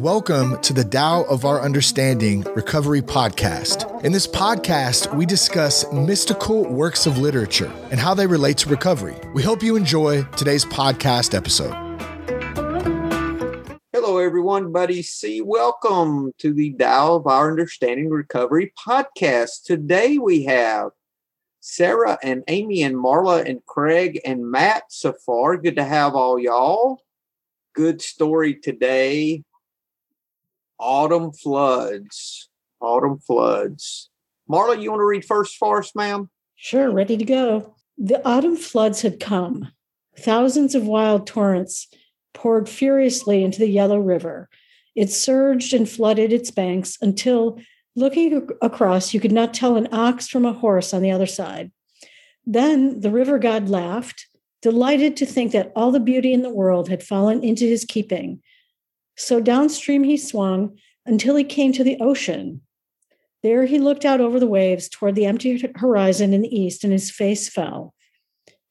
welcome to the Tao of Our Understanding Recovery Podcast. In this podcast, we discuss mystical works of literature and how they relate to recovery. We hope you enjoy today's podcast episode. Hello, everyone. Buddy C. Welcome to the Tao of Our Understanding Recovery Podcast. Today we have Sarah and Amy and Marla and Craig and Matt so far. Good to have all y'all. Good story today. Autumn floods. Autumn floods. Marla, you want to read first for us, ma'am? Sure, ready to go. The autumn floods had come. Thousands of wild torrents poured furiously into the Yellow River. It surged and flooded its banks until Looking across, you could not tell an ox from a horse on the other side. Then the river god laughed, delighted to think that all the beauty in the world had fallen into his keeping. So downstream he swung until he came to the ocean. There he looked out over the waves toward the empty horizon in the east, and his face fell.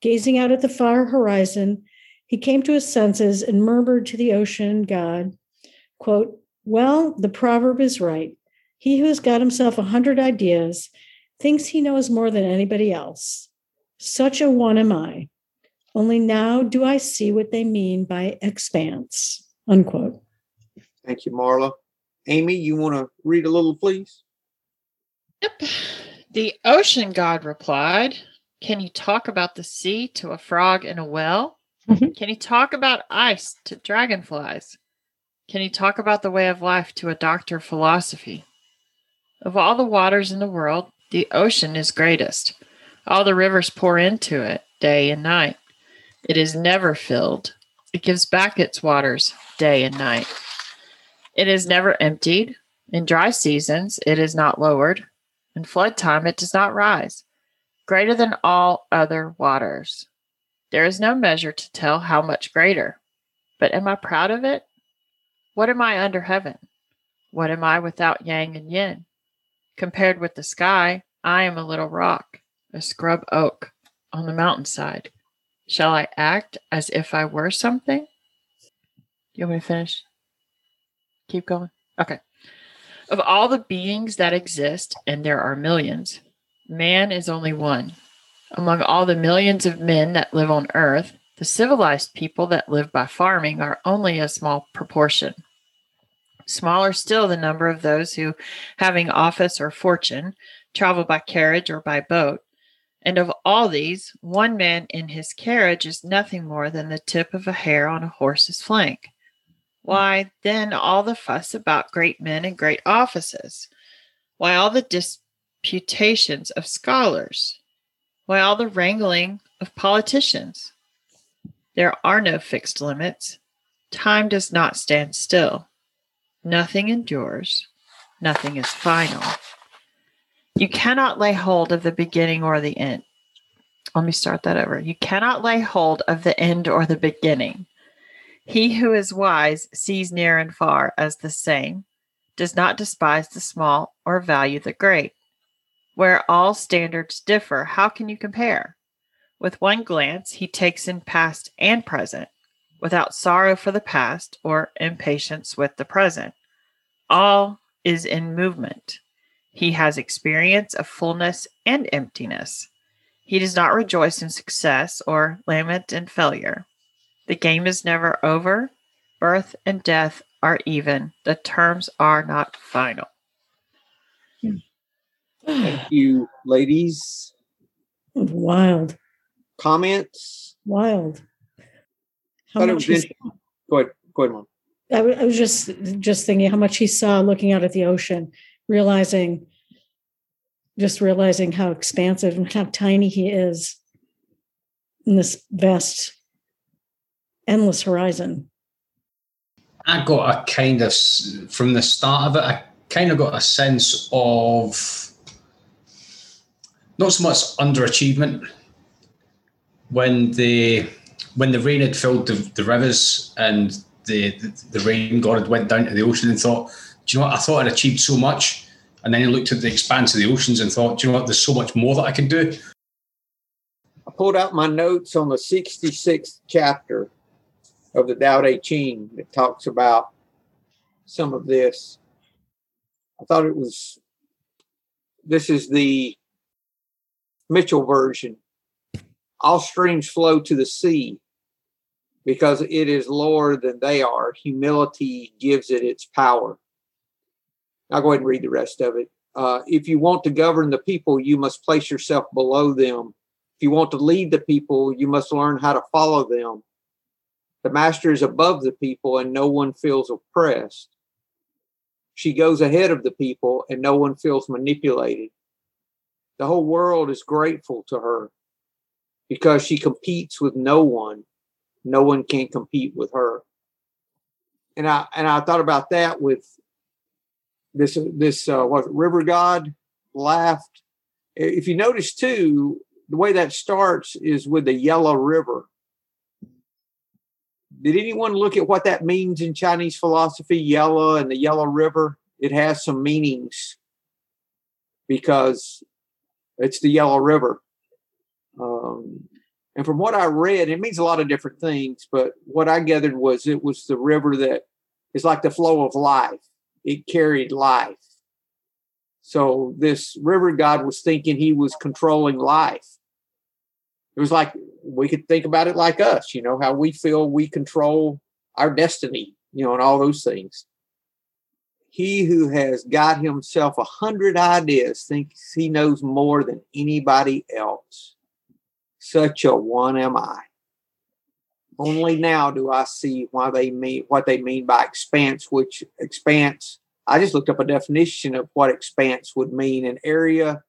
Gazing out at the far horizon, he came to his senses and murmured to the ocean god, quote, Well, the proverb is right. He who has got himself a hundred ideas thinks he knows more than anybody else. Such a one am I. Only now do I see what they mean by expanse. Unquote. Thank you, Marla. Amy, you want to read a little, please? Yep. The ocean god replied, Can you talk about the sea to a frog in a well? Mm-hmm. Can you talk about ice to dragonflies? Can you talk about the way of life to a doctor of philosophy? Of all the waters in the world, the ocean is greatest. All the rivers pour into it day and night. It is never filled. It gives back its waters day and night. It is never emptied. In dry seasons, it is not lowered. In flood time, it does not rise. Greater than all other waters. There is no measure to tell how much greater. But am I proud of it? What am I under heaven? What am I without yang and yin? Compared with the sky, I am a little rock, a scrub oak on the mountainside. Shall I act as if I were something? You want me to finish? Keep going. Okay. Of all the beings that exist, and there are millions, man is only one. Among all the millions of men that live on earth, the civilized people that live by farming are only a small proportion. Smaller still the number of those who, having office or fortune, travel by carriage or by boat. And of all these, one man in his carriage is nothing more than the tip of a hair on a horse's flank. Why, then, all the fuss about great men and great offices? Why, all the disputations of scholars? Why, all the wrangling of politicians? There are no fixed limits. Time does not stand still. Nothing endures, nothing is final. You cannot lay hold of the beginning or the end. Let me start that over. You cannot lay hold of the end or the beginning. He who is wise sees near and far as the same, does not despise the small or value the great. Where all standards differ, how can you compare? With one glance, he takes in past and present without sorrow for the past or impatience with the present. All is in movement. He has experience of fullness and emptiness. He does not rejoice in success or lament in failure. The game is never over. Birth and death are even. The terms are not final. Thank you, ladies. Wild. Comments? Wild. How much was Go ahead. Go ahead, Mom. I, w- I was just just thinking how much he saw looking out at the ocean, realizing, just realizing how expansive and how tiny he is in this vast, endless horizon. I got a kind of from the start of it. I kind of got a sense of not so much underachievement when the when the rain had filled the, the rivers and the, the, the rain god had went down to the ocean and thought, do you know what? I thought I'd achieved so much. And then he looked at the expanse of the oceans and thought, do you know what? There's so much more that I can do. I pulled out my notes on the 66th chapter of the Tao Te Ching that talks about some of this. I thought it was, this is the Mitchell version. All streams flow to the sea because it is lower than they are. Humility gives it its power. I'll go ahead and read the rest of it. Uh, if you want to govern the people, you must place yourself below them. If you want to lead the people, you must learn how to follow them. The master is above the people, and no one feels oppressed. She goes ahead of the people, and no one feels manipulated. The whole world is grateful to her because she competes with no one. No one can compete with her. And I and I thought about that with this this uh, what river god laughed. If you notice too, the way that starts is with the yellow river. Did anyone look at what that means in Chinese philosophy? Yellow and the yellow river. It has some meanings because it's the Yellow River. Um, and from what I read, it means a lot of different things, but what I gathered was it was the river that is like the flow of life. It carried life. So this river god was thinking he was controlling life. It was like we could think about it like us, you know, how we feel we control our destiny, you know, and all those things. He who has got himself a hundred ideas thinks he knows more than anybody else. Such a one am I. Only now do I see why they mean what they mean by expanse, which expanse, I just looked up a definition of what expanse would mean an area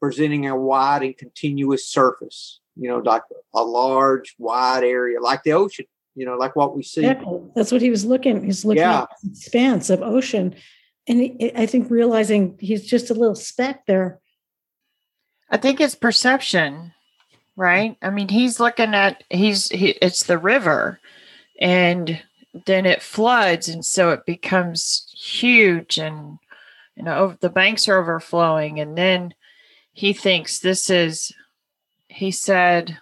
presenting a wide and continuous surface, you know, like a large, wide area, like the ocean you know, like what we see. Exactly. That's what he was looking. He's looking yeah. at the expanse of ocean. And he, I think realizing he's just a little speck there. I think it's perception, right? I mean, he's looking at he's he, it's the river, and then it floods, and so it becomes huge, and you know the banks are overflowing, and then he thinks this is. He said,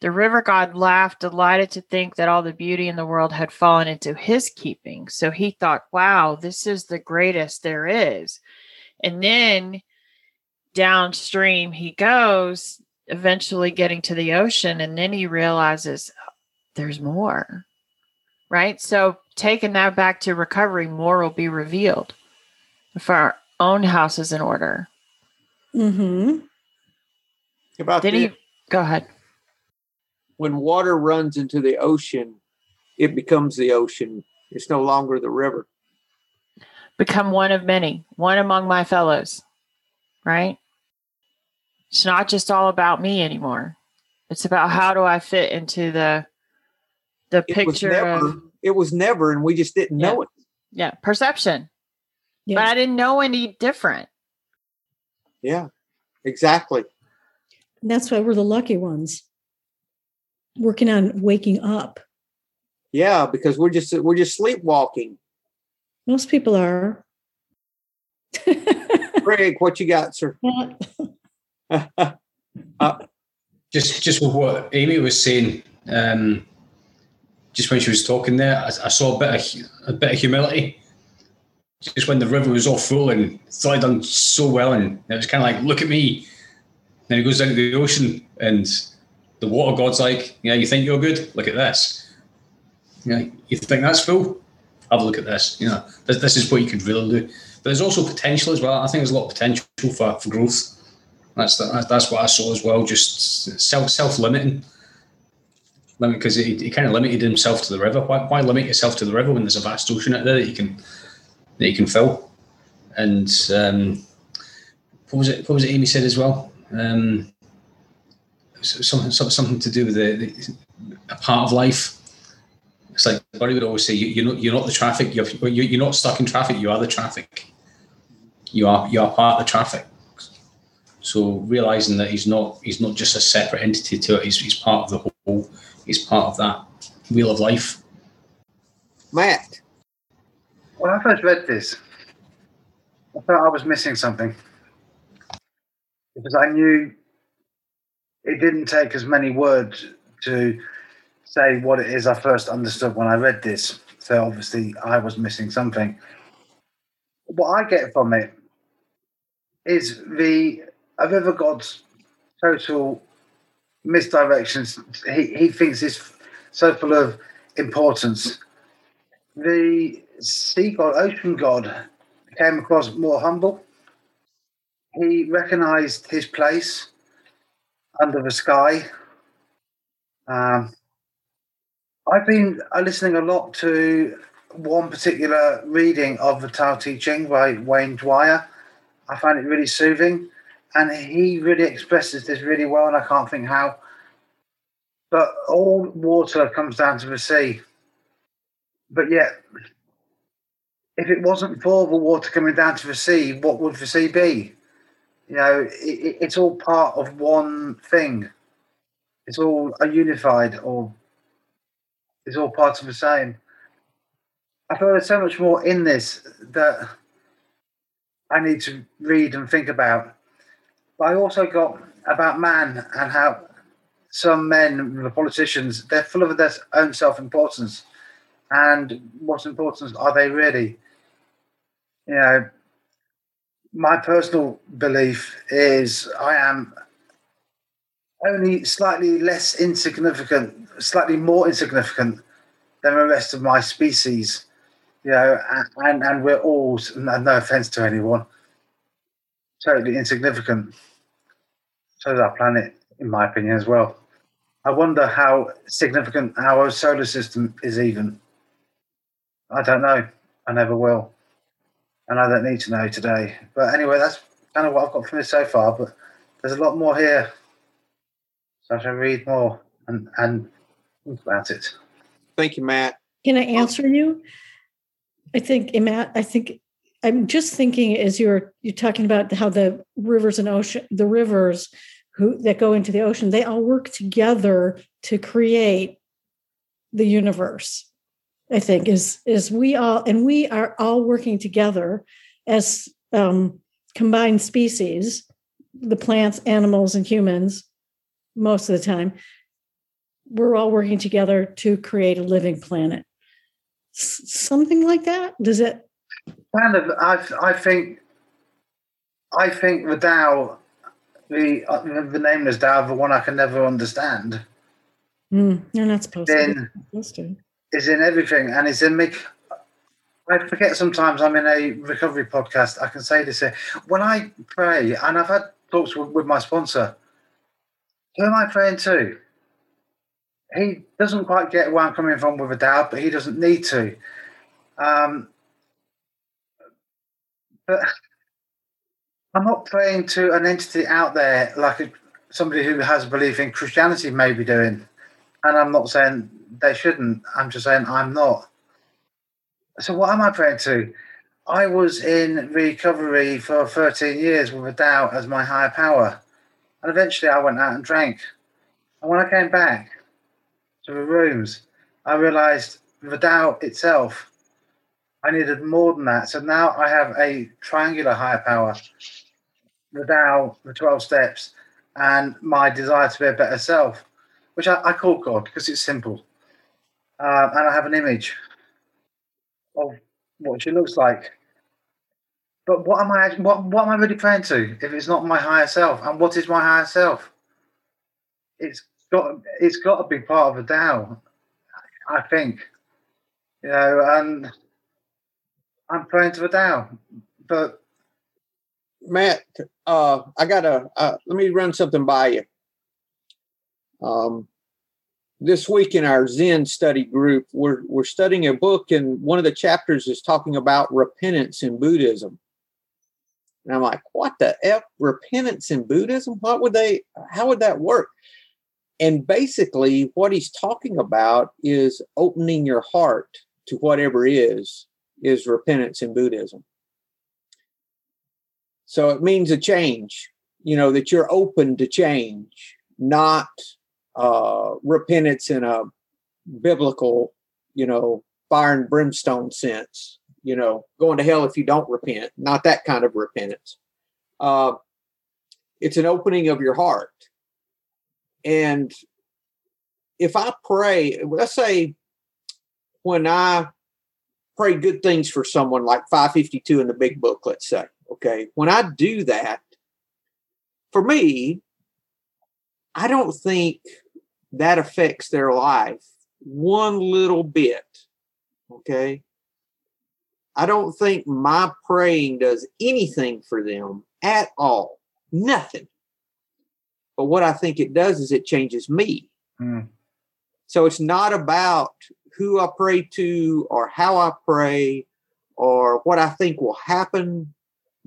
the river god laughed, delighted to think that all the beauty in the world had fallen into his keeping. So he thought, wow, this is the greatest there is. And then downstream he goes, eventually getting to the ocean. And then he realizes there's more. Right. So taking that back to recovery, more will be revealed if our own house is in order. Mm-hmm. About Did he go ahead? when water runs into the ocean, it becomes the ocean. It's no longer the river. Become one of many, one among my fellows, right? It's not just all about me anymore. It's about how do I fit into the the it picture never, of, it was never and we just didn't yeah. know it. Yeah, perception. Yeah. But I didn't know any different. Yeah. Exactly. That's why we're the lucky ones working on waking up. Yeah, because we're just we're just sleepwalking. Most people are. Greg, what you got, sir? uh, just just with what Amy was saying, um, just when she was talking there, I, I, saw a bit of a bit of humility. Just when the river was all full and thought I'd done so well, and it was kind of like, look at me. Then he goes down to the ocean and the water god's like, yeah, you think you're good? Look at this. You know, you think that's full? Have a look at this. You know, this, this is what you could really do. But there's also potential as well. I think there's a lot of potential for, for growth. That's the, that's what I saw as well. Just self self limiting, limit because he, he kind of limited himself to the river. Why, why limit yourself to the river when there's a vast ocean out there that you can that you can fill? And um, what was it? What was it? Amy said as well. Um, something something to do with the, the, a part of life. It's like Buddy would always say, you, are not you're not the traffic. You're you're not stuck in traffic. You are the traffic. You are you are part of the traffic. So realizing that he's not he's not just a separate entity to it. He's he's part of the whole. He's part of that wheel of life. Matt. When I first read this, I felt I was missing something because I knew it didn't take as many words to say what it is I first understood when I read this. So obviously, I was missing something. What I get from it is the a river god's total misdirections. He he thinks is so full of importance. The sea god, ocean god, came across more humble. He recognized his place under the sky. Um, I've been uh, listening a lot to one particular reading of the Tao Te Ching by Wayne Dyer. I find it really soothing, and he really expresses this really well, and I can't think how. But all water comes down to the sea. But yet, if it wasn't for the water coming down to the sea, what would the sea be? You know, it, it's all part of one thing. It's all a unified, or it's all part of the same. I feel there's so much more in this that I need to read and think about. But I also got about man and how some men, the politicians, they're full of their own self importance. And what importance are they really? You know, my personal belief is I am only slightly less insignificant, slightly more insignificant than the rest of my species. You know, and, and we're all, no offense to anyone, totally insignificant. So is our planet, in my opinion, as well. I wonder how significant our solar system is, even. I don't know. I never will and I don't need to know today. But anyway, that's kind of what I've got from this so far. But there's a lot more here, so I shall read more and and think about it. Thank you, Matt. Can I answer you? I think, eh, Matt. I think I'm just thinking as you're you're talking about how the rivers and ocean, the rivers who that go into the ocean, they all work together to create the universe I think is is we all and we are all working together as um, combined species, the plants, animals, and humans. Most of the time, we're all working together to create a living planet. S- something like that. Does it? Kind of. I I think. I think the Tao, the uh, the nameless Tao, the one I can never understand. Mm, you're not supposed then, to. Is in everything and it's in me. I forget sometimes I'm in a recovery podcast. I can say this here. When I pray, and I've had talks with, with my sponsor, who am I praying to? He doesn't quite get where I'm coming from with a Tao, but he doesn't need to. Um, but I'm not praying to an entity out there like a, somebody who has a belief in Christianity may be doing. And I'm not saying they shouldn't. I'm just saying I'm not. So what am I praying to? I was in recovery for 13 years with a Tao as my higher power. And eventually I went out and drank. And when I came back to the rooms, I realized the Tao itself, I needed more than that. So now I have a triangular higher power, the Tao, the 12 steps, and my desire to be a better self, which I, I call God because it's simple uh, and I have an image of what she looks like. But what am I? What what am I really praying to if it's not my higher self? And what is my higher self? It's got it's got to be part of a Tao, I think. You know, and I'm praying to a Tao, but Matt, uh, I gotta uh, let me run something by you. Um, this week in our Zen study group, we're we're studying a book, and one of the chapters is talking about repentance in Buddhism. And I'm like, what the f repentance in Buddhism? What would they? How would that work? And basically, what he's talking about is opening your heart to whatever is is repentance in Buddhism. So it means a change. You know that you're open to change, not uh, repentance in a biblical, you know, fire and brimstone sense, you know, going to hell if you don't repent, not that kind of repentance. Uh, it's an opening of your heart. And if I pray, let's say when I pray good things for someone like 552 in the big book, let's say. Okay. When I do that, for me, I don't think that affects their life one little bit. Okay. I don't think my praying does anything for them at all. Nothing. But what I think it does is it changes me. Mm. So it's not about who I pray to or how I pray or what I think will happen.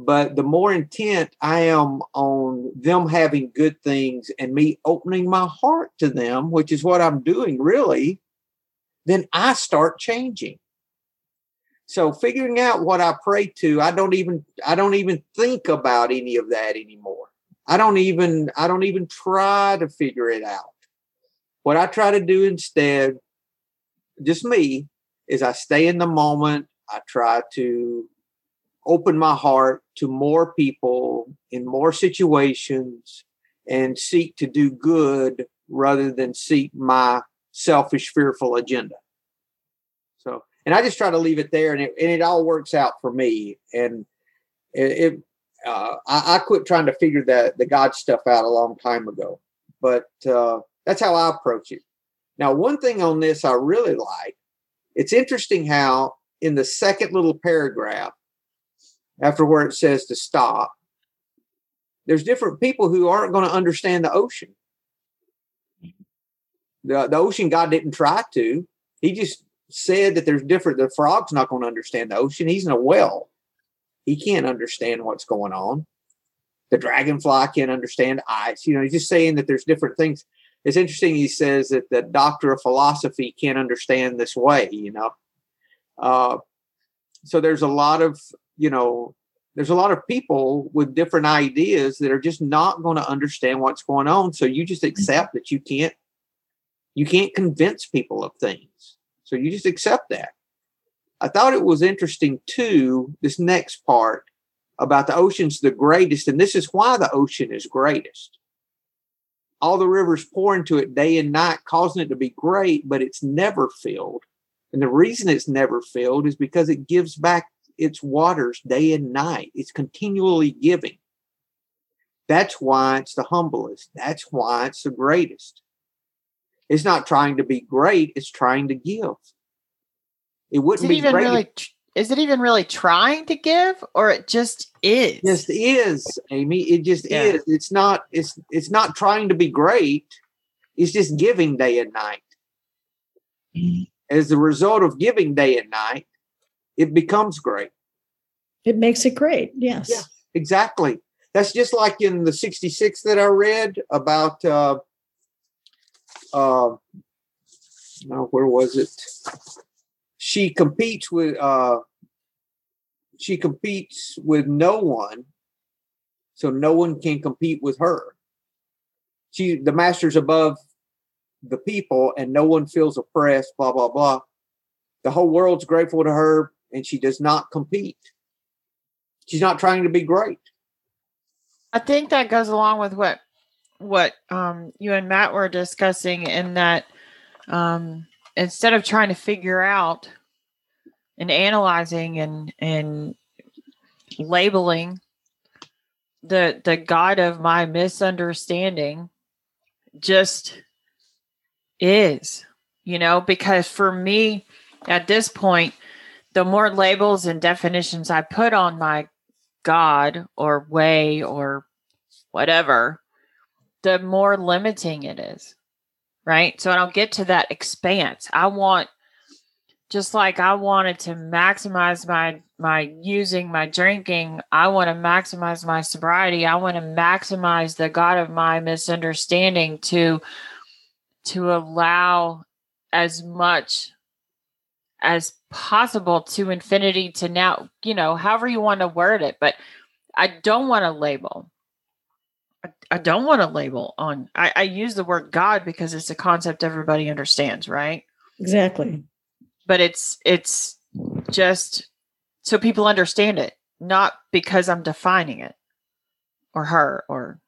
But the more intent I am on them having good things and me opening my heart to them, which is what I'm doing really, then I start changing. So figuring out what I pray to, I don't even I don't even think about any of that anymore. I don't even I don't even try to figure it out. What I try to do instead, just me, is I stay in the moment. I try to open my heart to more people in more situations and seek to do good rather than seek my selfish, fearful agenda. So, and I just try to leave it there, and it, and it all works out for me. And it, it uh, I, I, quit trying to figure that the God stuff out a long time ago, but uh, that's how I approach it. Now, one thing on this I really like. It's interesting how in the second little paragraph, after where it says to stop, there's different people who aren't going to understand the ocean. The, the ocean God didn't try to. He just said that there's different. The frog's not going to understand the ocean. He's in a well. He can't understand what's going on. The dragonfly can't understand ice. You know, he's just saying that there's different things. It's interesting. He says that the doctor of philosophy can't understand this way. You know, uh, so there's a lot of you know there's a lot of people with different ideas that are just not going to understand what's going on. So you just mm-hmm. accept that you can't you can't convince people of things. So you just accept that. I thought it was interesting too, this next part about the ocean's the greatest, and this is why the ocean is greatest. All the rivers pour into it day and night, causing it to be great, but it's never filled. And the reason it's never filled is because it gives back its waters day and night. It's continually giving. That's why it's the humblest. That's why it's the greatest. It's not trying to be great, it's trying to give. It wouldn't it be even great. really is it even really trying to give or it just is? It just is, Amy. It just Yeah. is. It's not it's it's not trying to be great. It's just giving day and night. Mm. As a result of giving day and night, it becomes great. It makes it great. Yes. Yeah. Exactly. That's just like in the 66 that I read about uh uh now where was it? She competes with uh she competes with no one, so no one can compete with her. She the master's above the people and no one feels oppressed, blah blah blah. The whole world's grateful to her and she does not compete. She's not trying to be great. I think that goes along with what what um, you and Matt were discussing in that um, instead of trying to figure out and analyzing and and labeling the the God of my misunderstanding just is, you know, because for me at this point, the more labels and definitions I put on my God or way or whatever, the more limiting it is. Right. So I don't get to that expanse. I want just like I wanted to maximize my my using my drinking, I want to maximize my sobriety. I want to maximize the God of my misunderstanding to to allow as much as possible to infinity to now, you know, however you want to word it. But I don't want to label. I, I don't want to label on. I, I use the word God because it's a concept everybody understands, right? Exactly. But it's it's just so people understand it, not because I'm defining it or her or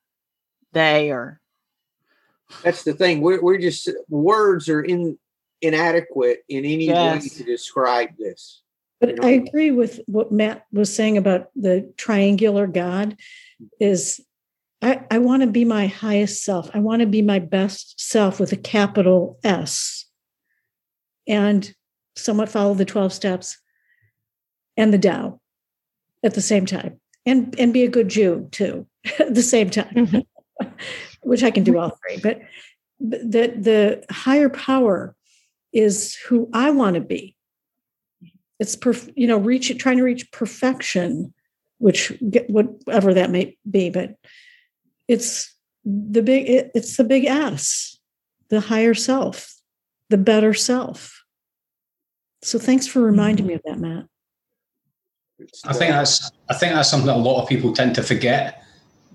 they or That's the thing. We're, we're just words are in inadequate in any way to describe this. But I agree with what Matt was saying about the triangular God is I, I want to be my highest self. I want to be my best self with a capital S. And somewhat follow the 12 steps and the Tao at the same time. And and be a good Jew too at the same time. Mm-hmm. Which I can do all three. But the the higher power is who I want to be. It's perf- you know, reach trying to reach perfection, which whatever that may be, but it's the big it, it's the big S, the higher self, the better self. So thanks for reminding me of that, Matt. I think that's I think that's something that a lot of people tend to forget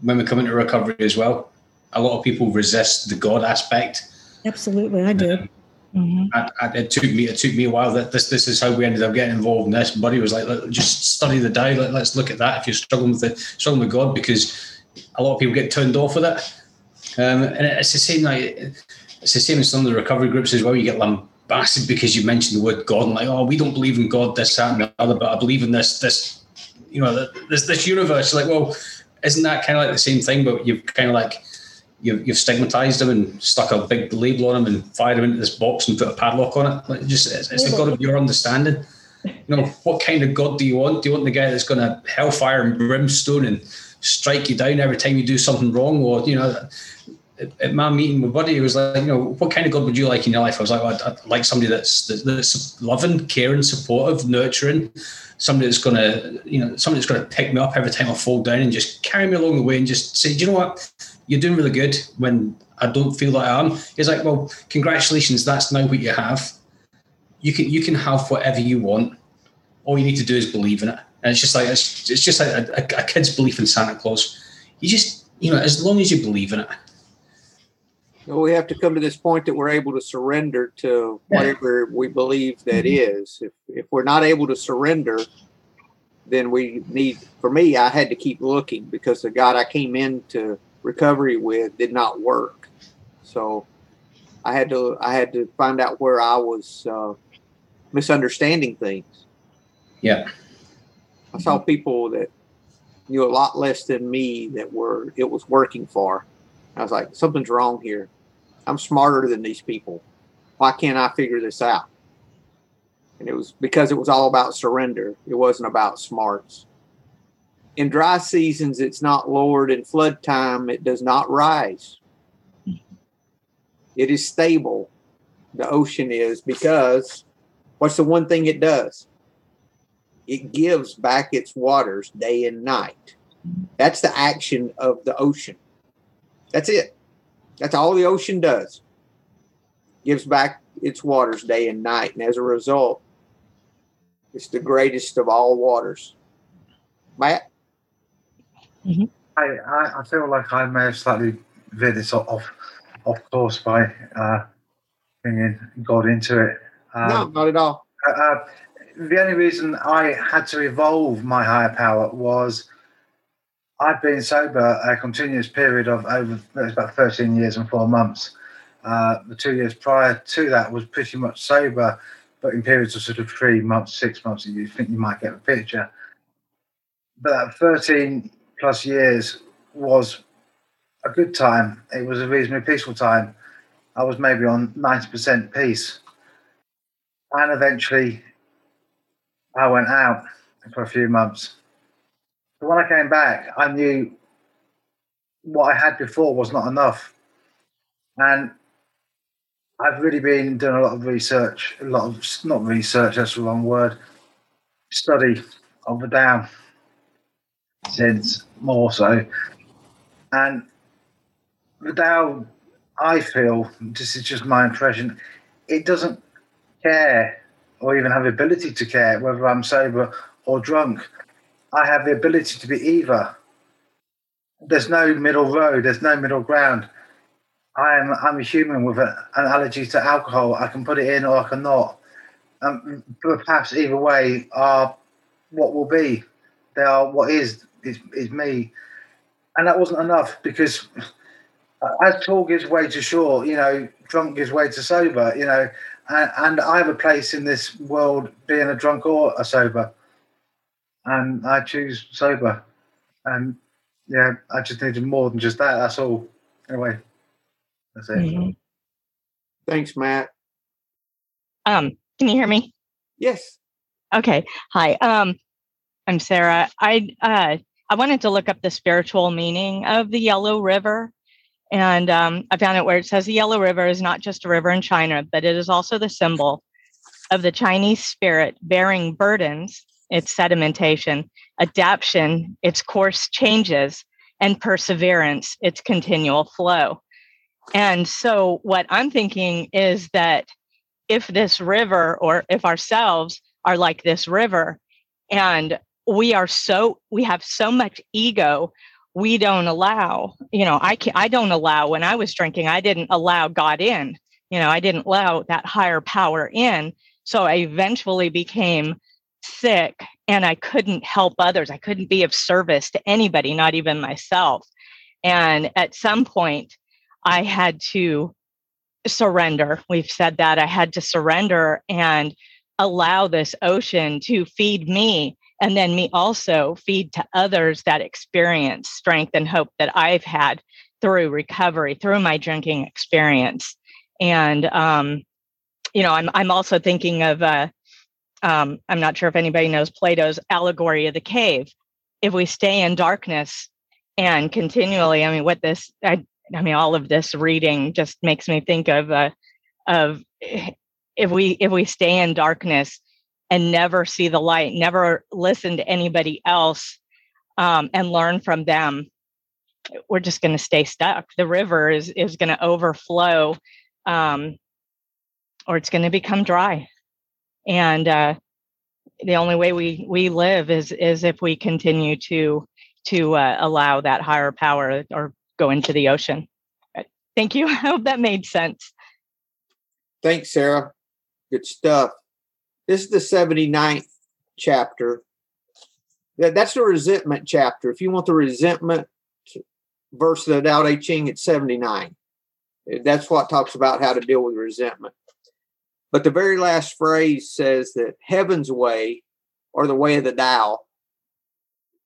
when we come into recovery as well. A lot of people resist the God aspect. Absolutely, I did. Mm-hmm. It took me it took me a while that this this is how we ended up getting involved in this. Buddy was like, just study the Tao. Let, us look at that. If you're struggling with it, struggling with God, because a lot of people get turned off with it. Um, and it's the same like it's the same as some of the recovery groups as well. You get lambasted because you mentioned the word God and like, oh, we don't believe in God, this, that, and the other, but I believe in this, this, you know, this this universe. Like, well, isn't that kind of like the same thing? But you've kind of like you've, you've stigmatized them and stuck a big label on them and fired them into this box and put a padlock on it. Like just it's, it's a God of your understanding. You know, what kind of God do you want? Do you want the guy that's going to hellfire and brimstone and strike you down every time you do something wrong? Or, you know, at my meeting with Buddy, it was like, you know, what kind of God would you like in your life? I was like, well, I'd, I'd like somebody that's, that's loving, caring, supportive, nurturing, somebody that's going to, you know, somebody that's going to pick me up every time I fall down and just carry me along the way and just say, do you know what? You're doing really good when I don't feel like I am. He's like, well, congratulations, that's now what you have. You can you can have whatever you want. All you need to do is believe in it. And it's just like it's, it's just like a, a, kid's belief in Santa Claus. You just you know, as long as you believe in it. Well, we have to come to this point that we're able to surrender to whatever we believe that mm-hmm. is. If if we're not able to surrender, then we need. For me, I had to keep looking because the God I came into recovery with did not work. So I had to I had to find out where I was uh, misunderstanding things. Yeah, I saw people that knew a lot less than me that were it was working for. I was like, something's wrong here. I'm smarter than these people. Why can't I figure this out? And it was because it was all about surrender. It wasn't about smarts in dry seasons it's not lowered in flood time it does not rise. It is stable the ocean is because what's the one thing it does? It gives back its waters day and night. That's the action of the ocean. That's it. That's all the ocean does. Gives back its waters day and night and as a result it's the greatest of all waters. Matt Mm-hmm. I, I feel like I may have slightly veered this off off course by uh, bringing God into it. Um, no, not at all. Uh, uh, the only reason I had to evolve my higher power was I've been sober a continuous period of over about 13 years and four months. Uh, the two years prior to that was pretty much sober, but in periods of sort of three months, six months, you think you might get a picture. But that 13 plus years was a good time. It was a reasonably peaceful time. I was maybe on 90% peace. And eventually I went out for a few months. But when I came back, I knew what I had before was not enough. And I've really been doing a lot of research, a lot of, not research, that's the wrong word, study of the Tao since more so. And Tao, I feel, this is just my impression, it doesn't care or even have the ability to care whether I'm sober or drunk. I have the ability to be either. There's no middle road, there's no middle ground. I'm I'm a human with a, an allergy to alcohol. I can put it in or I can not. Um, perhaps either way are what will be. They are what is is, is me. And that wasn't enough because as tall gives way to short, you know, drunk gives way to sober, you know, and, and I have a place in this world being a drunk or a sober, and I choose sober, and yeah, I just needed more than just that. That's all. Anyway, that's it. Mhm. Thanks, Matt. Um, can you hear me? Yes. Okay. Hi. Um, I'm Sarah. I uh, I wanted to look up the spiritual meaning of the Yellow River, and um, I found it where it says the Yellow River is not just a river in China, but it is also the symbol of the Chinese spirit bearing burdens, its sedimentation, adaptation, its course changes, and perseverance, its continual flow. And so, what I'm thinking is that if this river, or if ourselves are like this river, and we are so we have so much ego we don't allow you know i can i don't allow when i was drinking i didn't allow god in you know i didn't allow that higher power in so i eventually became sick and i couldn't help others i couldn't be of service to anybody not even myself and at some point i had to surrender we've said that i had to surrender and allow this ocean to feed me and then me also feed to others that experience strength and hope that I've had through recovery, through my drinking experience. And um, you know, I'm I'm also thinking of uh, um, I'm not sure if anybody knows Plato's allegory of the cave. If we stay in darkness and continually, I mean, what this I I mean, all of this reading just makes me think of uh, of if we if we stay in darkness and never see the light, never listen to anybody else um, and learn from them, we're just going to stay stuck. The river is is going to overflow, um, or it's going to become dry. And uh, the only way we we live is is if we continue to to uh, allow that higher power or go into the ocean. Thank you. I hope that made sense. Thanks, Sarah. Good stuff. This is the 79th chapter. That, that's the resentment chapter. If you want the resentment verse of the Tao Te Ching, it's 79. That's what talks about how to deal with resentment. But the very last phrase says that heaven's way, or the way of the Tao,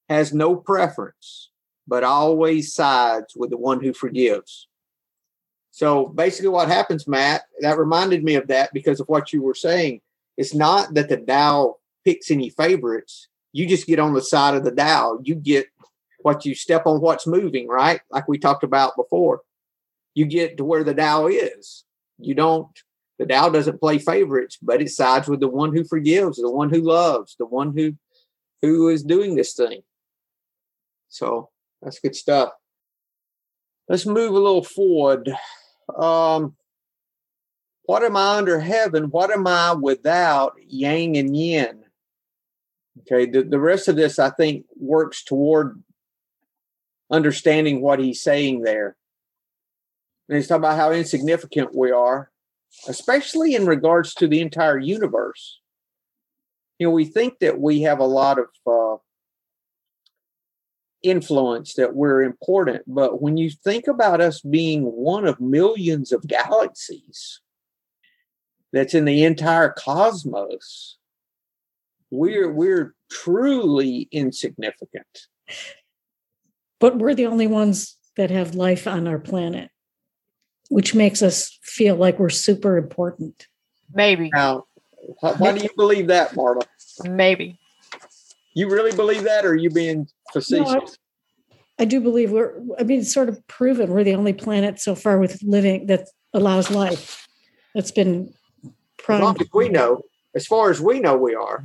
has no preference, but always sides with the one who forgives. So basically, what happens, Matt, that reminded me of that because of what you were saying. It's not that the Tao picks any favorites. You just get on the side of the Tao. You get what you step on what's moving, right? Like we talked about before. You get to where the Tao is. You don't, the Tao doesn't play favorites, but it sides with the one who forgives, the one who loves, the one who who is doing this thing. So that's good stuff. Let's move a little forward. Um, what am I under heaven? What am I without yang and yin? Okay, the, the rest of this, I think, works toward understanding what he's saying there. And he's talking about how insignificant we are, especially in regards to the entire universe. You know, we think that we have a lot of uh, influence, that we're important, but when you think about us being one of millions of galaxies, that's in the entire cosmos we're we're truly insignificant But we're the only ones that have life on our planet, which makes us feel like we're super important. Maybe. now why, why do you believe that marta Maybe. you really believe that or are you being facetious I do believe we're, I mean, it's sort of proven we're the only planet so far with living that allows life. That's been as long as we know as far as we know we are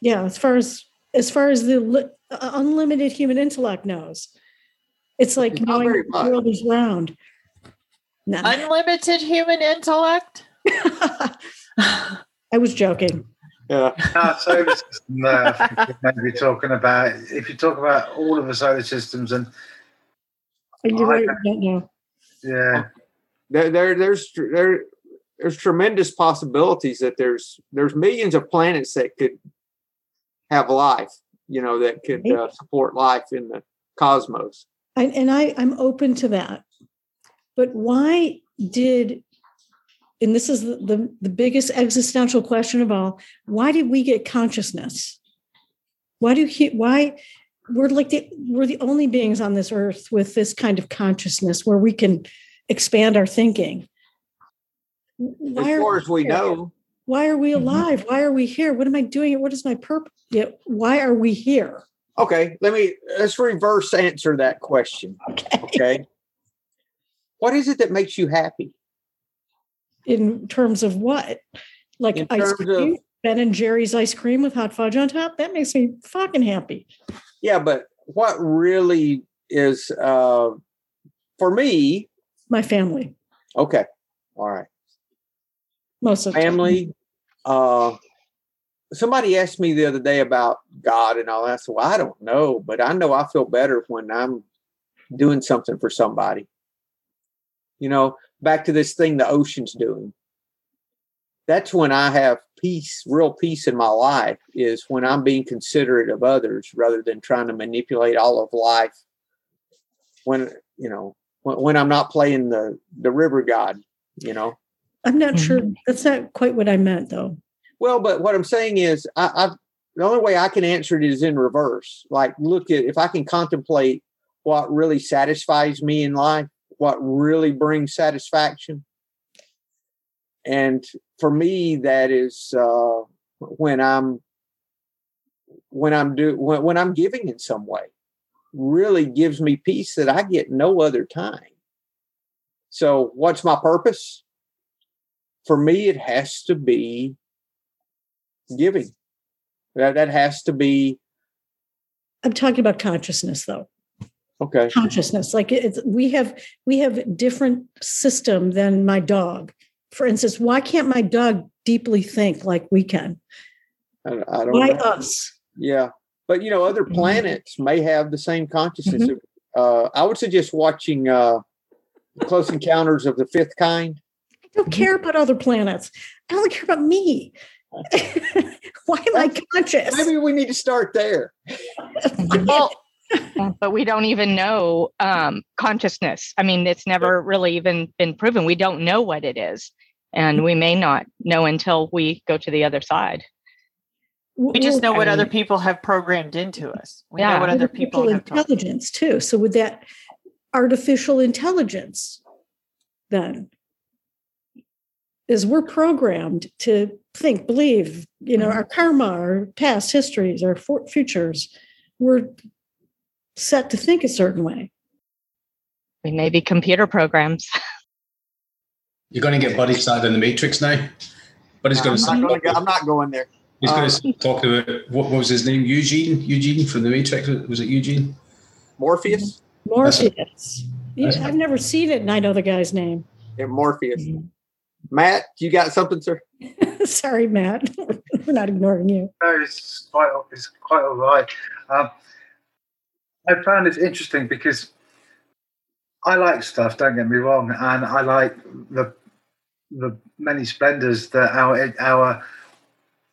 Yeah, as far as as far as the li- uh, unlimited human intellect knows, it's like Not knowing the world is round. No, Unlimited human intellect? I was joking. yeah Our solar system, uh, I think we're maybe talking about if you talk about all of the solar systems and You're I right. I don't know. yeah, there, there there's there there's tremendous possibilities that there's there's millions of planets that could have life you know that could uh, support life in the cosmos. I, and I, I'm open to that. But why did and this is the, the, the biggest existential question of all why did we get consciousness? Why do he why we're like the we're the only beings on this earth with this kind of consciousness where we can expand our thinking why as far as we know why are we mm-hmm. alive why are we here what am i doing what is my purpose yeah, why are we here okay let me let's reverse answer that question okay okay what is it that makes you happy in terms of what? Like in ice cream, of, Ben and Jerry's ice cream with hot fudge on top. That makes me fucking happy. Yeah, but what really is uh for me? My family. Okay. All right. Most of family. Uh somebody asked me the other day about God and all that. So well, I don't know, but I know I feel better when I'm doing something for somebody. You know, back to this thing the ocean's doing. That's when I have peace, real peace in my life, is when I'm being considerate of others rather than trying to manipulate all of life. When, you know, when, when I'm not playing the, the river god, you know. I'm not sure. Mm-hmm. That's not quite what I meant, though. Well, but what I'm saying is, I, I've the only way I can answer it is in reverse. Like, look at if I can contemplate what really satisfies me in life, what really brings satisfaction. And for me, that is uh, when I'm when I'm do when, when I'm giving in some way, really gives me peace that I get no other time. So, what's my purpose? For me, it has to be giving. That that has to be. I'm talking about consciousness, though okay consciousness like it's we have we have different system than my dog for instance why can't my dog deeply think like we can i, I don't why know. us yeah but you know other mm-hmm. planets mm-hmm. may have the same consciousness mm-hmm. uh, i would suggest watching uh, close encounters of the fifth kind i don't care about other planets i only care about me why am i conscious maybe we need to start there well but we don't even know um, consciousness. I mean, it's never really even been proven. We don't know what it is. And we may not know until we go to the other side. We just know what other people have programmed into us. We yeah. know what other people have intelligence too. So with that artificial intelligence, then is we're programmed to think, believe, you know, mm-hmm. our karma, our past histories, our for- futures. We're set to think a certain way. We may be computer programs. You're going to get Buddy started in the Matrix now. Buddy's going to. I'm not, going, I'm not going there. He's um, going to talk about what, what, was his name? Eugene. Eugene from the Matrix. Was it Eugene? Morpheus. Morpheus. Yeah, I've never seen it, and I know the guy's name. Yeah, Morpheus. Mm-hmm. Matt, you got something, sir? Sorry, Matt. We're not ignoring you. No, it's quite it's quite all right. Um, I found it interesting because I like stuff. Don't get me wrong, and I like the the many splendors that our our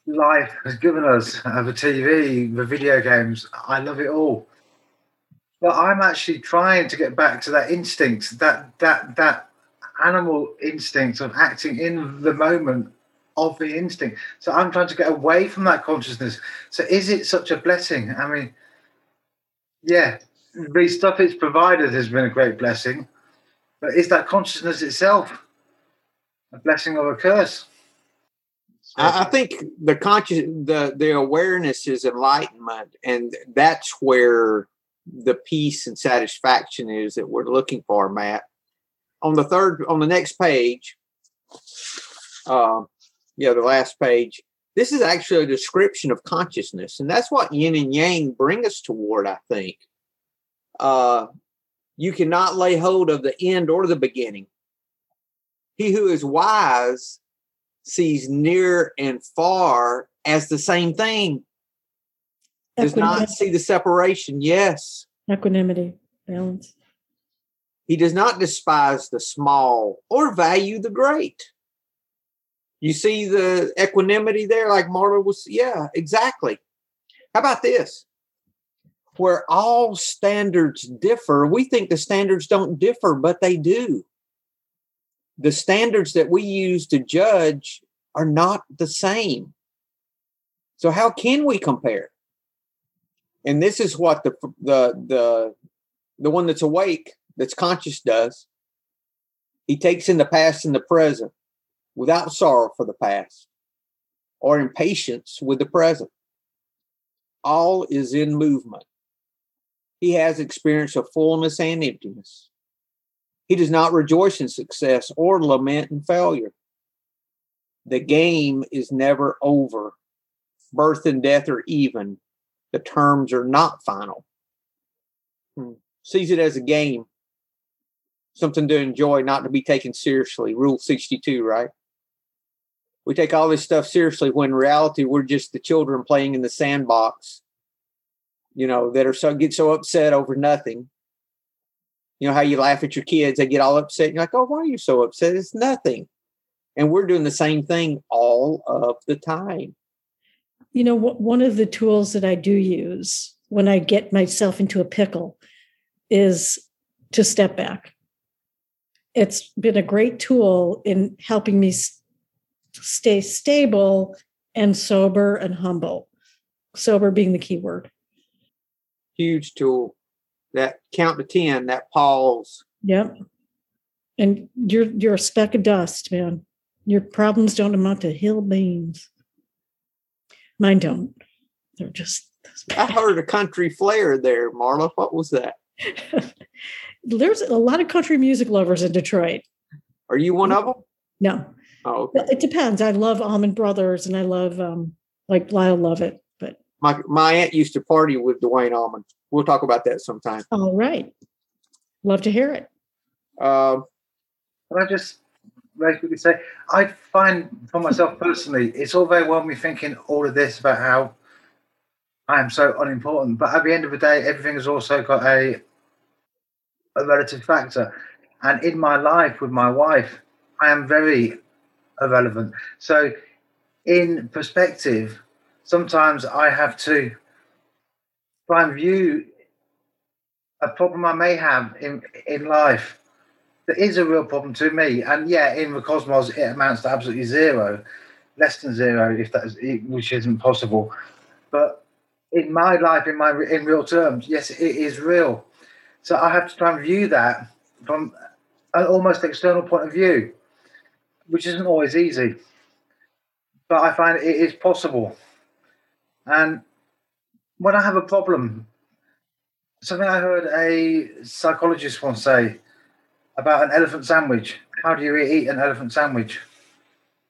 life has given us. Uh, the TV, the video games. I love it all. But I'm actually trying to get back to that instinct, that that that animal instinct of acting in the moment of the instinct. So I'm trying to get away from that consciousness. So is it such a blessing? I mean, yeah, the stuff it's provided has been a great blessing, but is that consciousness itself a blessing or a curse? I, think the conscious, the the awareness is enlightenment, and that's where the peace and satisfaction is that we're looking for, Matt. On the third, on the next page, uh, yeah, the last page. This is actually a description of consciousness, and that's what yin and yang bring us toward. I think uh, you cannot lay hold of the end or the beginning. He who is wise sees near and far as the same thing. Does not see the separation. Yes. Equanimity, balance. He does not despise the small or value the great. You see the equanimity there, like Marla was. Yeah, exactly. How about this? where all standards differ. We think the standards don't differ, but they do. the standards that we use to judge are not the same. So how can we compare? And this is what the the the the one that's awake, that's conscious does. He takes in the past and the present without sorrow for the past or impatience with the present. All is in movement. He has experience of fullness and emptiness. He does not rejoice in success or lament in failure. The game is never over. Birth and death are even. The terms are not final. Hmm. Sees it as a game, something to enjoy, not to be taken seriously. Rule 62, right? We take all this stuff seriously when in reality we're just the children playing in the sandbox, you know, that are so get so upset over nothing you know how you laugh at your kids, they get all upset. You're like, oh, why are you so upset? It's nothing. And we're doing the same thing all of the time. You know, one of the tools that I do use when I get myself into a pickle is to step back. It's been a great tool in helping me stay stable and sober and humble. Sober being the key word. Huge tool that count to 10, that pause. Yep. And you're you're a speck of dust, man. Your problems don't amount to hill beans. Mine don't. They're just I heard a country flair there, Marla. What was that? There's a lot of country music lovers in Detroit. Are you one of them? No. Oh, okay. it depends. I love Allman Brothers and I love um like Lyle Lovett, but my my aunt used to party with Duane Allman. we'll talk about that sometime. All right. Love to hear it. Um, Can I just very quickly say, I find for myself personally, it's all very well me thinking all of this about how I am so unimportant, but at the end of the day, everything has also got a a relative factor. And in my life with my wife, I am very irrelevant. So, in perspective, sometimes I have to try and view a problem I may have in in life that is a real problem to me. And yeah, in the cosmos, it amounts to absolutely zero, less than zero, if that is, which isn't possible. But in my life, in my in real terms, yes, it is real. So I have to try and view that from an almost external point of view, which isn't always easy. But I find it is possible. And when I have a problem, something I heard a psychologist once say about an elephant sandwich. How do you eat an elephant sandwich?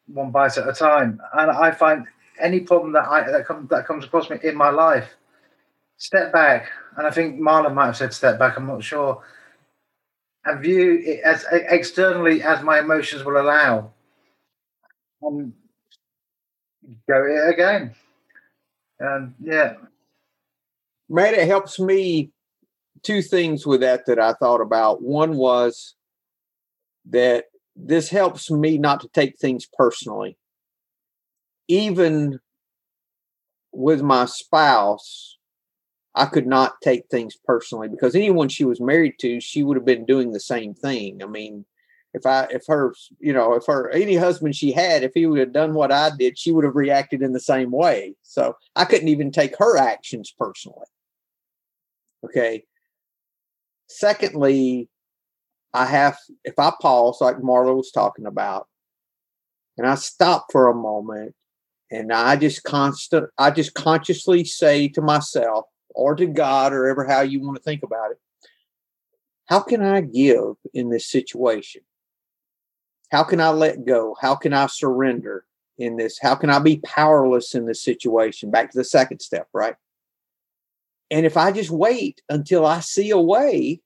One bite at a time. And I find any problem that I that comes that comes across me in my life, step back. And I think Marlon might have said step back. I'm not sure. And view it as externally as my emotions will allow. And go it again. And yeah, Man, it helps me two things with that that I thought about. One was that this helps me not to take things personally. Even with my spouse, I could not take things personally because anyone she was married to, she would have been doing the same thing. I mean, if I if her you know if her any husband she had if he would have done what I did, she would have reacted in the same way. So I couldn't even take her actions personally. Okay. Secondly, I have, if I pause, like Marla was talking about, and I stop for a moment and I just constant, I just consciously say to myself or to God or ever how you want to think about it, how can I give in this situation? How can I let go? How can I surrender in this? How can I be powerless in this situation? Back to the second step, right? And if I just wait until I see a way,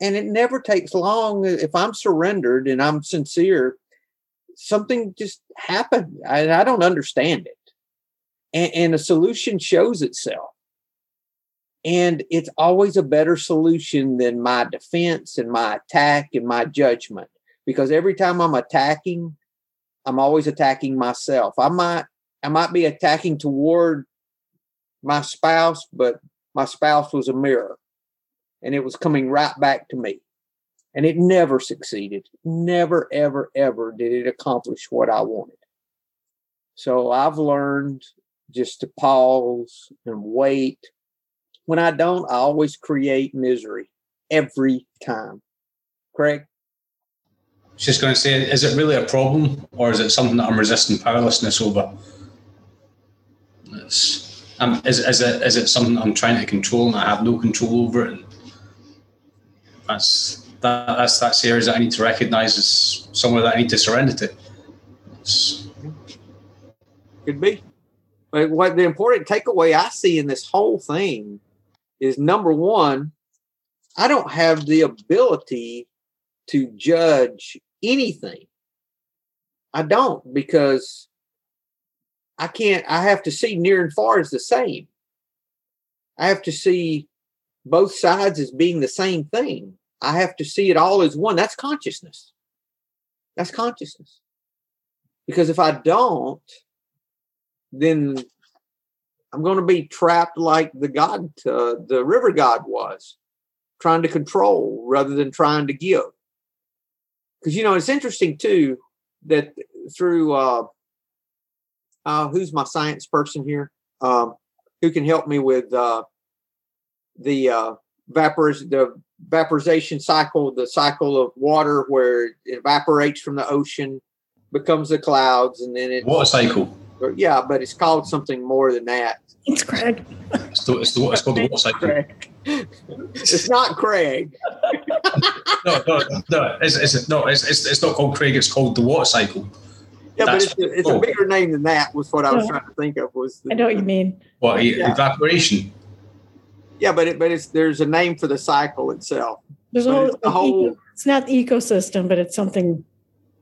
and it never takes long, uh, if I'm surrendered and I'm sincere, something just happened. and I don't understand it. And, and a solution shows itself. And it's always a better solution than my defense and my attack and my judgment. Because every time I'm attacking, I'm always attacking myself. I might I might be attacking toward my spouse, but my spouse was a mirror and it was coming right back to me. And it never succeeded. Never, ever, ever did it accomplish what I wanted. So I've learned just to pause and wait. When I don't, I always create misery every time. Craig? I was just going to say, is it really a problem or is it something that I'm resisting powerlessness over? It's, um, is, is, it, is it something I'm trying to control and I have no control over it? And that's, that, that's, that's the areas that I need to recognize as somewhere that I need to surrender to. It's, Could be. But what the important takeaway I see in this whole thing is number one, I don't have the ability to judge anything. I don't because I can't, I have to see near and far as the same. I have to see both sides as being the same thing. I have to see it all as one. That's consciousness. That's consciousness. Because if I don't, then I'm going to be trapped like the God, uh, the river God was, trying to control rather than trying to give. Because you know it's interesting too that through uh, uh, who's my science person here, um, who can help me with uh, the uh, vapors the vaporization cycle, the cycle of water where it evaporates from the ocean, becomes the clouds, and then it water cycle. Yeah, but it's called something more than that. It's Craig. It's, the, it's, the, it's called the water cycle. Craig. it's not Craig. no, no, no. It's, it's, no, it's, it's, it's not called Craig. It's called the water cycle. Yeah, That's but it's, a, it's a bigger name than that. Was what I was trying to think of. Was the, I know what you mean. What Yeah. evaporation? Yeah, but it, but it's there's a name for the cycle itself. There's But a it's the whole. it's not the ecosystem, but it's something.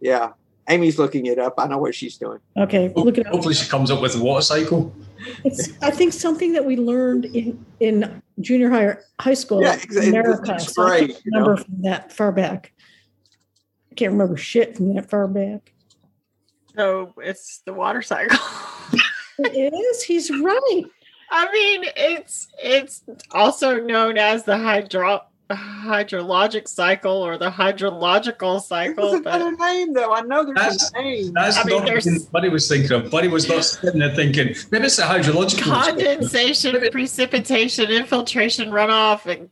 Yeah, Amy's looking it up. I know what she's doing. Okay, look it up. Hopefully, she comes up with the water cycle. It's I think something that we learned in in junior high or high school Yeah, exactly. America. It's So I great, can't you know? remember from that far back. I can't remember shit from that far back. So it's the water cycle. It is. He's right. I mean, it's it's also known as the hydro hydrologic cycle or the hydrological It cycle, was but another name though. I know there's That's- a name. That's I mean, not there's- what Buddy was thinking of. Buddy was not sitting there thinking, maybe it's a hydrological. condensation, precipitation, infiltration, runoff, and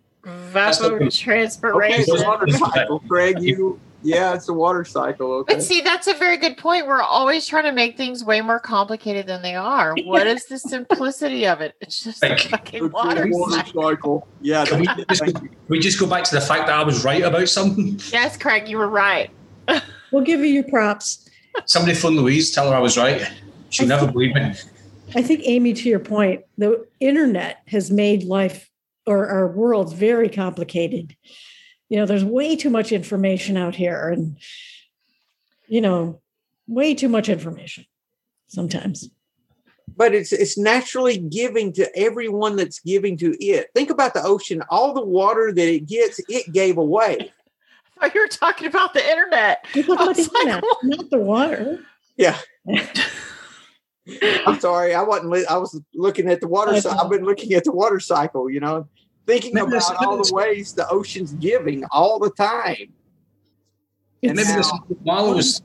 That's not good. Okay, it's evapotranspiration. water cycle, Craig. You yeah, it's a water cycle. Okay. But see, that's a very good point. We're always trying to make things way more complicated than they are. What is the simplicity of it? It's just a fucking It's a water cycle. cycle. Yeah. Can we just, thank you. we just go back to the fact that I was right about something? Yes, Craig, you were right. We'll give you your props. Somebody phone Louise, tell her I was right. She'll never believe me. I think Amy, to your point, the internet has made life or our world very complicated. You know, there's way too much information out here, and you know, way too much information sometimes. but it's it's naturally giving to everyone that's giving to it. Think about the ocean. All the water that it gets, it gave away. Oh, you were talking about the internet. We're talking about the was like, internet, not the water. Yeah. I'm sorry, I wasn't. Li- I was looking at the water. I cy- know. I've been looking at the water cycle. You know, thinking Maybe about all the ways the ocean's giving all the time. It's, Maybe this Marla was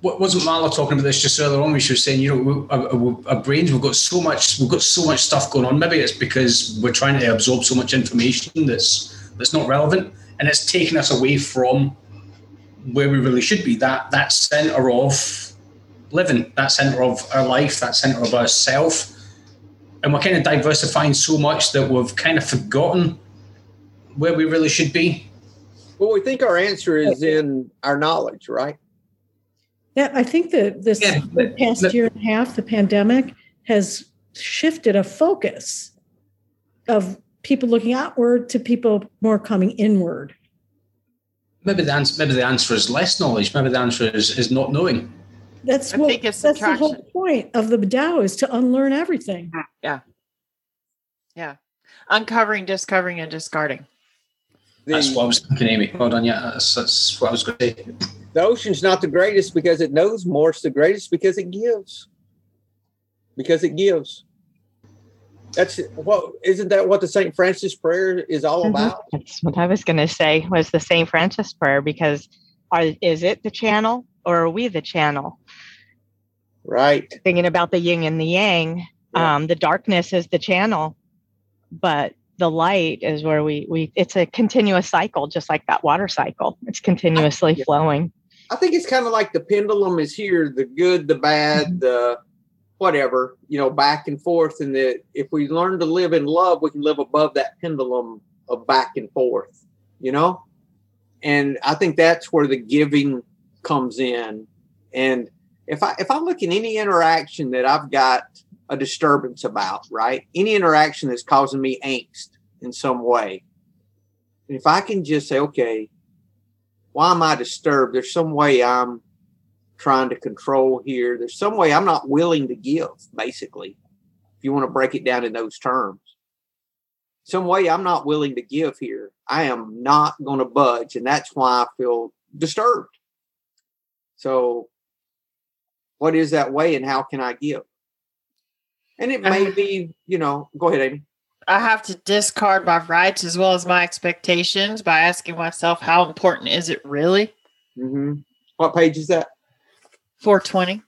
what wasn't Marla talking about this just earlier on? when She was saying, you know, we- our, our- our brains we've got so much, we've got so much stuff going on. Maybe it's because we're trying to absorb so much information that's that's not relevant, and it's taking us away from where we really should be. That that center of living, that center of our life, that center of ourself, and we're kind of diversifying so much that we've kind of forgotten where we really should be. Well, we think our answer is in our knowledge, right? Yeah, I think that this Yeah, but- past but- year and a half, the pandemic has shifted a focus of people looking outward to people more coming inward. Maybe the answer, maybe the answer is less knowledge. Maybe the answer is, is not knowing. That's I what think it's that's the whole point of the Tao is to unlearn everything. Yeah. Yeah. Uncovering, discovering, and discarding. That's what I was thinking, Amy. Well done. Yeah, that's, that's what I was going to say. the ocean's not the greatest because it knows more. It's the greatest because it gives. Because it gives. That's what isn't that what the St. Francis prayer is all Mhm. about? That's what I was going to say was the St. Francis prayer because are, is it the channel or are we the channel? Right. Thinking about the yin and the yang, Yeah. um, the darkness is the channel, but the light is where we we. It's a continuous cycle, just like that water cycle. It's continuously Yeah. flowing. I think it's kind of like the pendulum is here, the good, the bad, the whatever, you know, back and forth. And that if we learn to live in love, we can live above that pendulum of back and forth, you know? And I think that's where the giving comes in. And if I if I look at any interaction that I've got a disturbance about, right? Any interaction that's causing me angst in some way. If I can just say, okay, why am I disturbed? There's some way I'm trying to control here. There's some way I'm not willing to give, basically, if you want to break it down in those terms. Some way I'm not willing to give here. I am not going to budge. And that's why I feel disturbed. So, what is that way and how can I give? And it may be, you know, go ahead, Amy. I have to discard my rights as well as my expectations by asking myself, how important is it really? Mm-hmm. What page is that? 420.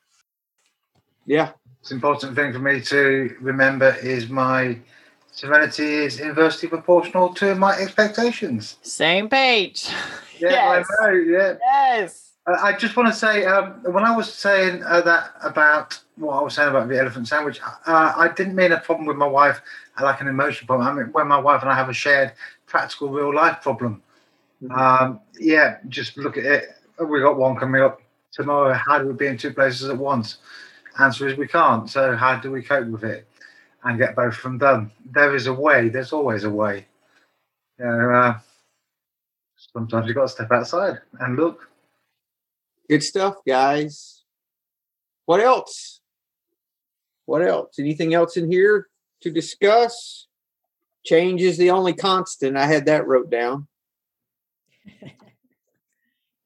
Yeah. It's an important thing for me to remember is my serenity is inversely proportional to my expectations. Same page. Yeah, Yes. I know. Yeah. Yes. Uh, I just want to say, um, when I was saying uh, that about what I was saying about the elephant sandwich, uh, I didn't mean a problem with my wife, uh, like an emotional problem. I mean, when my wife and I have a shared practical real life problem. Um, yeah, just look at it. We got one coming up tomorrow. How do we be in two places at once? Answer is we can't. So how do we cope with it and get both of them done? There is a way. There's always a way. You know, uh, sometimes you've got to step outside and look. Good stuff, guys. What else? What else? Anything else in here to discuss? Change is the only constant. I had that wrote down.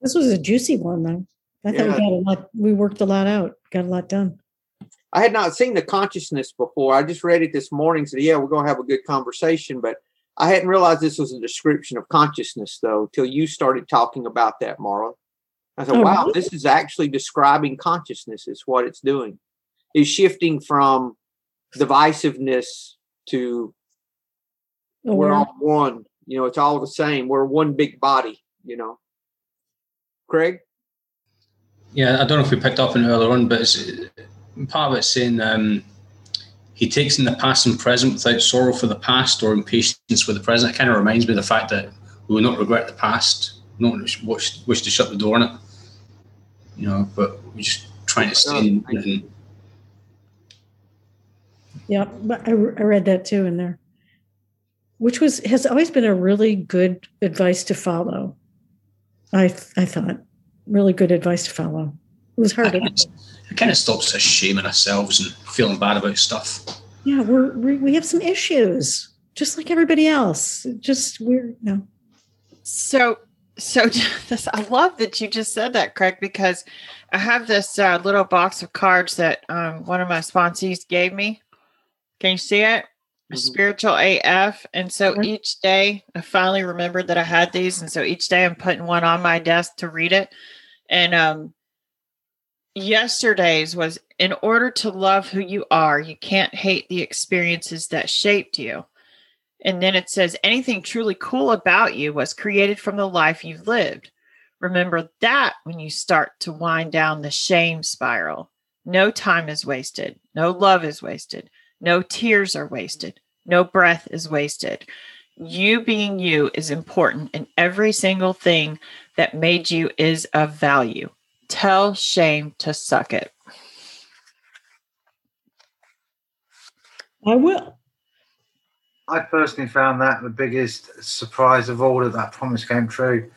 This was a juicy one, though. I thought Yeah. we got a lot. We worked a lot out. Got a lot done. I had not seen the consciousness before. I just read it this morning. Said, "Yeah, we're going to have a good conversation," but I hadn't realized this was a description of consciousness, though, till you started talking about that, Marla. I said, Oh, "Wow, really? this is actually describing consciousness. Is what it's doing. Is shifting from divisiveness to we're Aware. all one. You know, it's all the same. We're one big body. You know, Craig. Yeah, I don't know if we picked up on it earlier on, but it's, part of it's saying um, he takes in the past and present without sorrow for the past or impatience with the present. It kind of reminds me of the fact that we will not regret the past, not wish, wish to shut the door on it. You know, but we're just trying to stay in. in Yeah, but I, I read that too in there, which was has always been a really good advice to follow. I I thought really good advice to follow. It was hard. it kind of stops us shaming ourselves and feeling bad about stuff. yeah, we're, we we have some issues, just like everybody else. Just we're no. So, so this, I love that you just said that, Craig, because I have this uh, little box of cards that um, one of my sponsees gave me. Can you see it? Mhm. Spiritual AF. And so Mhm. each day I finally remembered that I had these. And so each day I'm putting one on my desk to read it. And um, yesterday's was in order to love who you are, you can't hate the experiences that shaped you. And then it says anything truly cool about you was created from the life you've lived. Remember that when you start to wind down the shame spiral. No time is wasted. No love is wasted. No tears are wasted. No breath is wasted. You being you is important, and every single thing that made you is of value. Tell shame to suck it. I will. I personally found that the biggest surprise of all that that promise came true.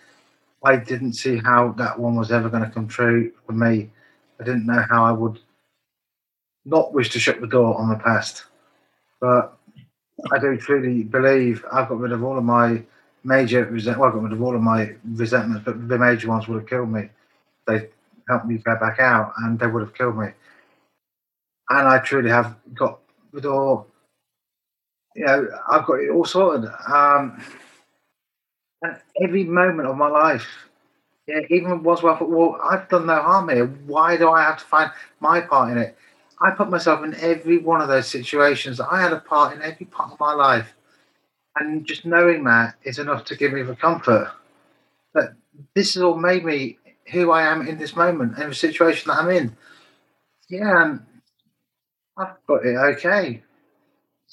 I didn't see how that one was ever going to come true for me. I didn't know how I would not wish to shut the door on the past. But I do truly believe I've got rid of all of my major resent. Well, I got rid of all of my resentments, but the major ones would have killed me. They helped me go back out, and they would have killed me. And I truly have got the door you know, I've got it all sorted. Um, and every moment of my life, yeah, even was thought, well, I've done no harm here. Why do I have to find my part in it? I put myself in every one of those situations. I had a part in every part of my life. And just knowing that is enough to give me the comfort that this has all made me who I am in this moment and the situation that I'm in. Yeah, I've got it okay.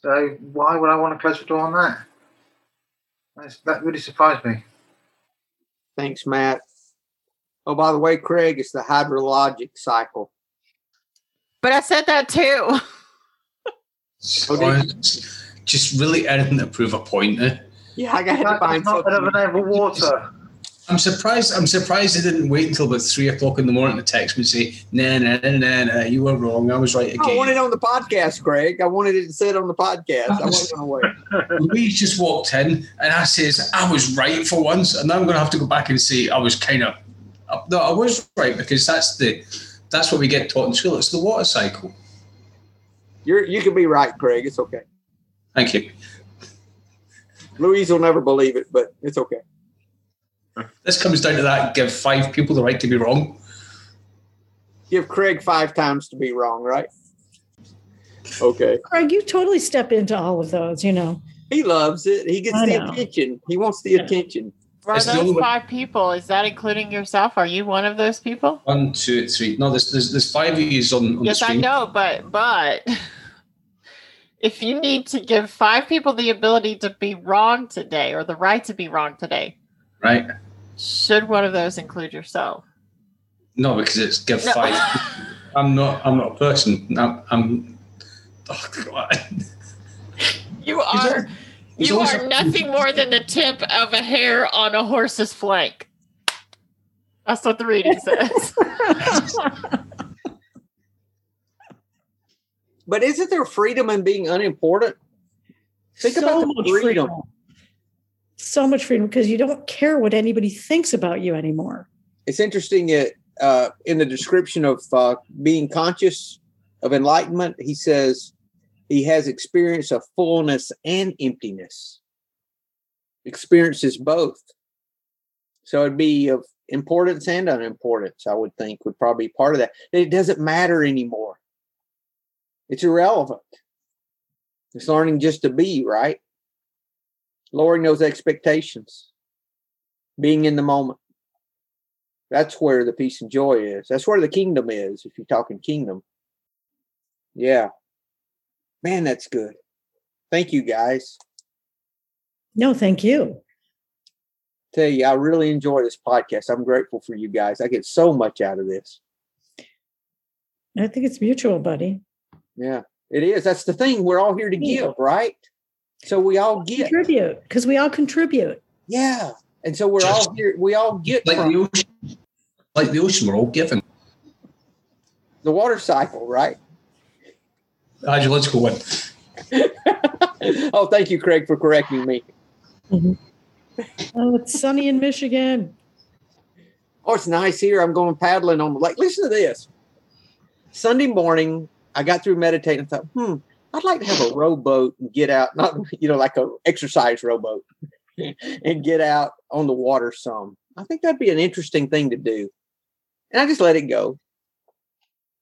So why would I want to close the door on that? That's, that really surprised me. Thanks, Matt. Oh, by the way, Craig, it's the hydrologic cycle. But I said that too. Okay. just really anything to prove a point. Eh? Yeah, I got to That's find not better something. than ever water. I'm surprised. I'm surprised they didn't wait until about three o'clock in the morning to text me and say, "Nah, nah, nah, nah, nah you were wrong. I was right again." I want it on the podcast, Craig. I wanted it to said on the podcast. I wasn't going to wait. Louise just walked in and I says, "I was right for once," and now I'm going to have to go back and say I was kind of. Uh, no, I was right because that's the that's what we get taught in school. It's the water cycle. You're you can be right, Craig. It's okay. Thank you. Louise will never believe it, but it's okay. This comes down to that: give five people the right to be wrong. Give Craig five times to be wrong, right? Okay. Craig, you totally step into all of those, you know. He loves it. He gets I the know. attention. He wants the Yeah. attention. For It's those only way- five people, is that including yourself? Are you one of those people? One, two, three. No, there's there's, there's five of yous on, on yes, the I know, but but if you need to give five people the ability to be wrong today or the right to be wrong today, Right? Should one of those include yourself? No, because it's give No. five. I'm not. I'm not a person. I'm. I'm oh God. You are al- he's you also- are nothing more than the tip of a hair on a horse's flank. That's what the reading says. But isn't there freedom in being unimportant? Think So about the much freedom. So much freedom because you don't care what anybody thinks about you anymore. It's interesting that uh, in the description of uh, being conscious of enlightenment, he says he has experience of fullness and emptiness. Experiences both. So it'd be of importance and unimportance, I would think, would probably be part of that. It doesn't matter anymore. It's irrelevant. It's learning just to be, right? Lowering those expectations, being in the moment. That's where the peace and joy is. That's where the kingdom is, if you're talking kingdom. Yeah. Man, that's good. Thank you, guys. No, thank you. Tell you, I really enjoy this podcast. I'm grateful for you guys. I get so much out of this. I think it's mutual, buddy. Yeah, it is. That's the thing. We're all here to Yeah. give, right? So we all get. Contribute because we all contribute. Yeah. And so we're all here. We all get Like from the ocean. Like the ocean, we're all given. the water cycle, right? Hydrological one. oh, thank you, Craig, for correcting me. Oh, it's sunny in Michigan. Oh, it's nice here. I'm going paddling on the lake. Listen to this. Sunday morning, I got through meditating and thought, hmm, I'd like to have a rowboat and get out, not, you know, like a exercise rowboat and get out on the water some. I think that'd be an interesting thing to do. And I just let it go.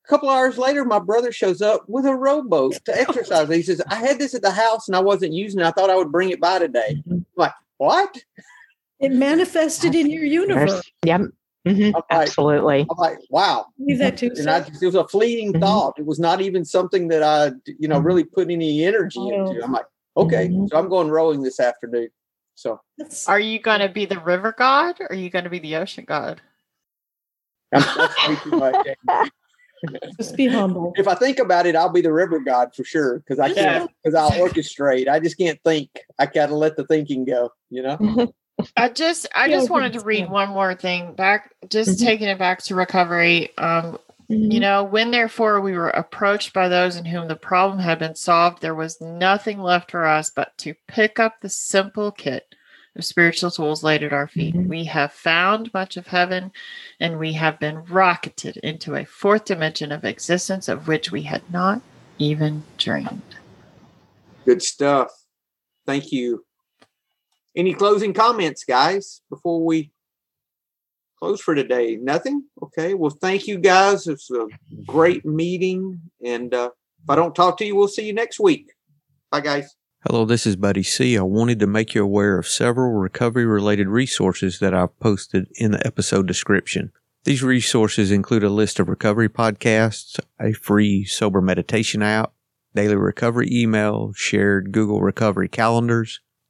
A couple hours later, my brother shows up with a rowboat to exercise. He says, I had this at the house and I wasn't using it. I thought I would bring it by today. Mm-hmm. I'm like, what? It manifested in your universe. Yep. Mhm, Okay. Absolutely. I'm like, wow. Believe that too. and I it was a fleeting Mhm. thought. It was not even something that I, you know, really put any energy Oh. into. I'm like, okay, Mhm. so I'm going rowing this afternoon. So Are you going to be the river god or are you going to be the ocean god? I'm, that's way just be humble. if I think about it, I'll be the river god for sure because I can't because I'll orchestrate. I just can't think. I gotta let the thinking go. You know. I just I Yeah, just wanted to read yeah. one more thing back just Mhm. taking it back to recovery. Um you know, when therefore we were approached by those in whom the problem had been solved, there was nothing left for us but to pick up the simple kit of spiritual tools laid at our feet. Mm-hmm. Mhm. We have found much of heaven and we have been rocketed into a fourth dimension of existence of which we had not even dreamed. Good stuff. Thank you. Any closing comments, guys, before we close for today? Nothing? Okay. Well, thank you, guys. It's a great meeting. And uh, if I don't talk to you, we'll see you next week. Bye, guys. Hello, this is Buddy C. I wanted to make you aware of several recovery related resources that I've posted in the episode description. These resources include a list of recovery podcasts, a free sober meditation app, daily recovery email, shared Google recovery calendars.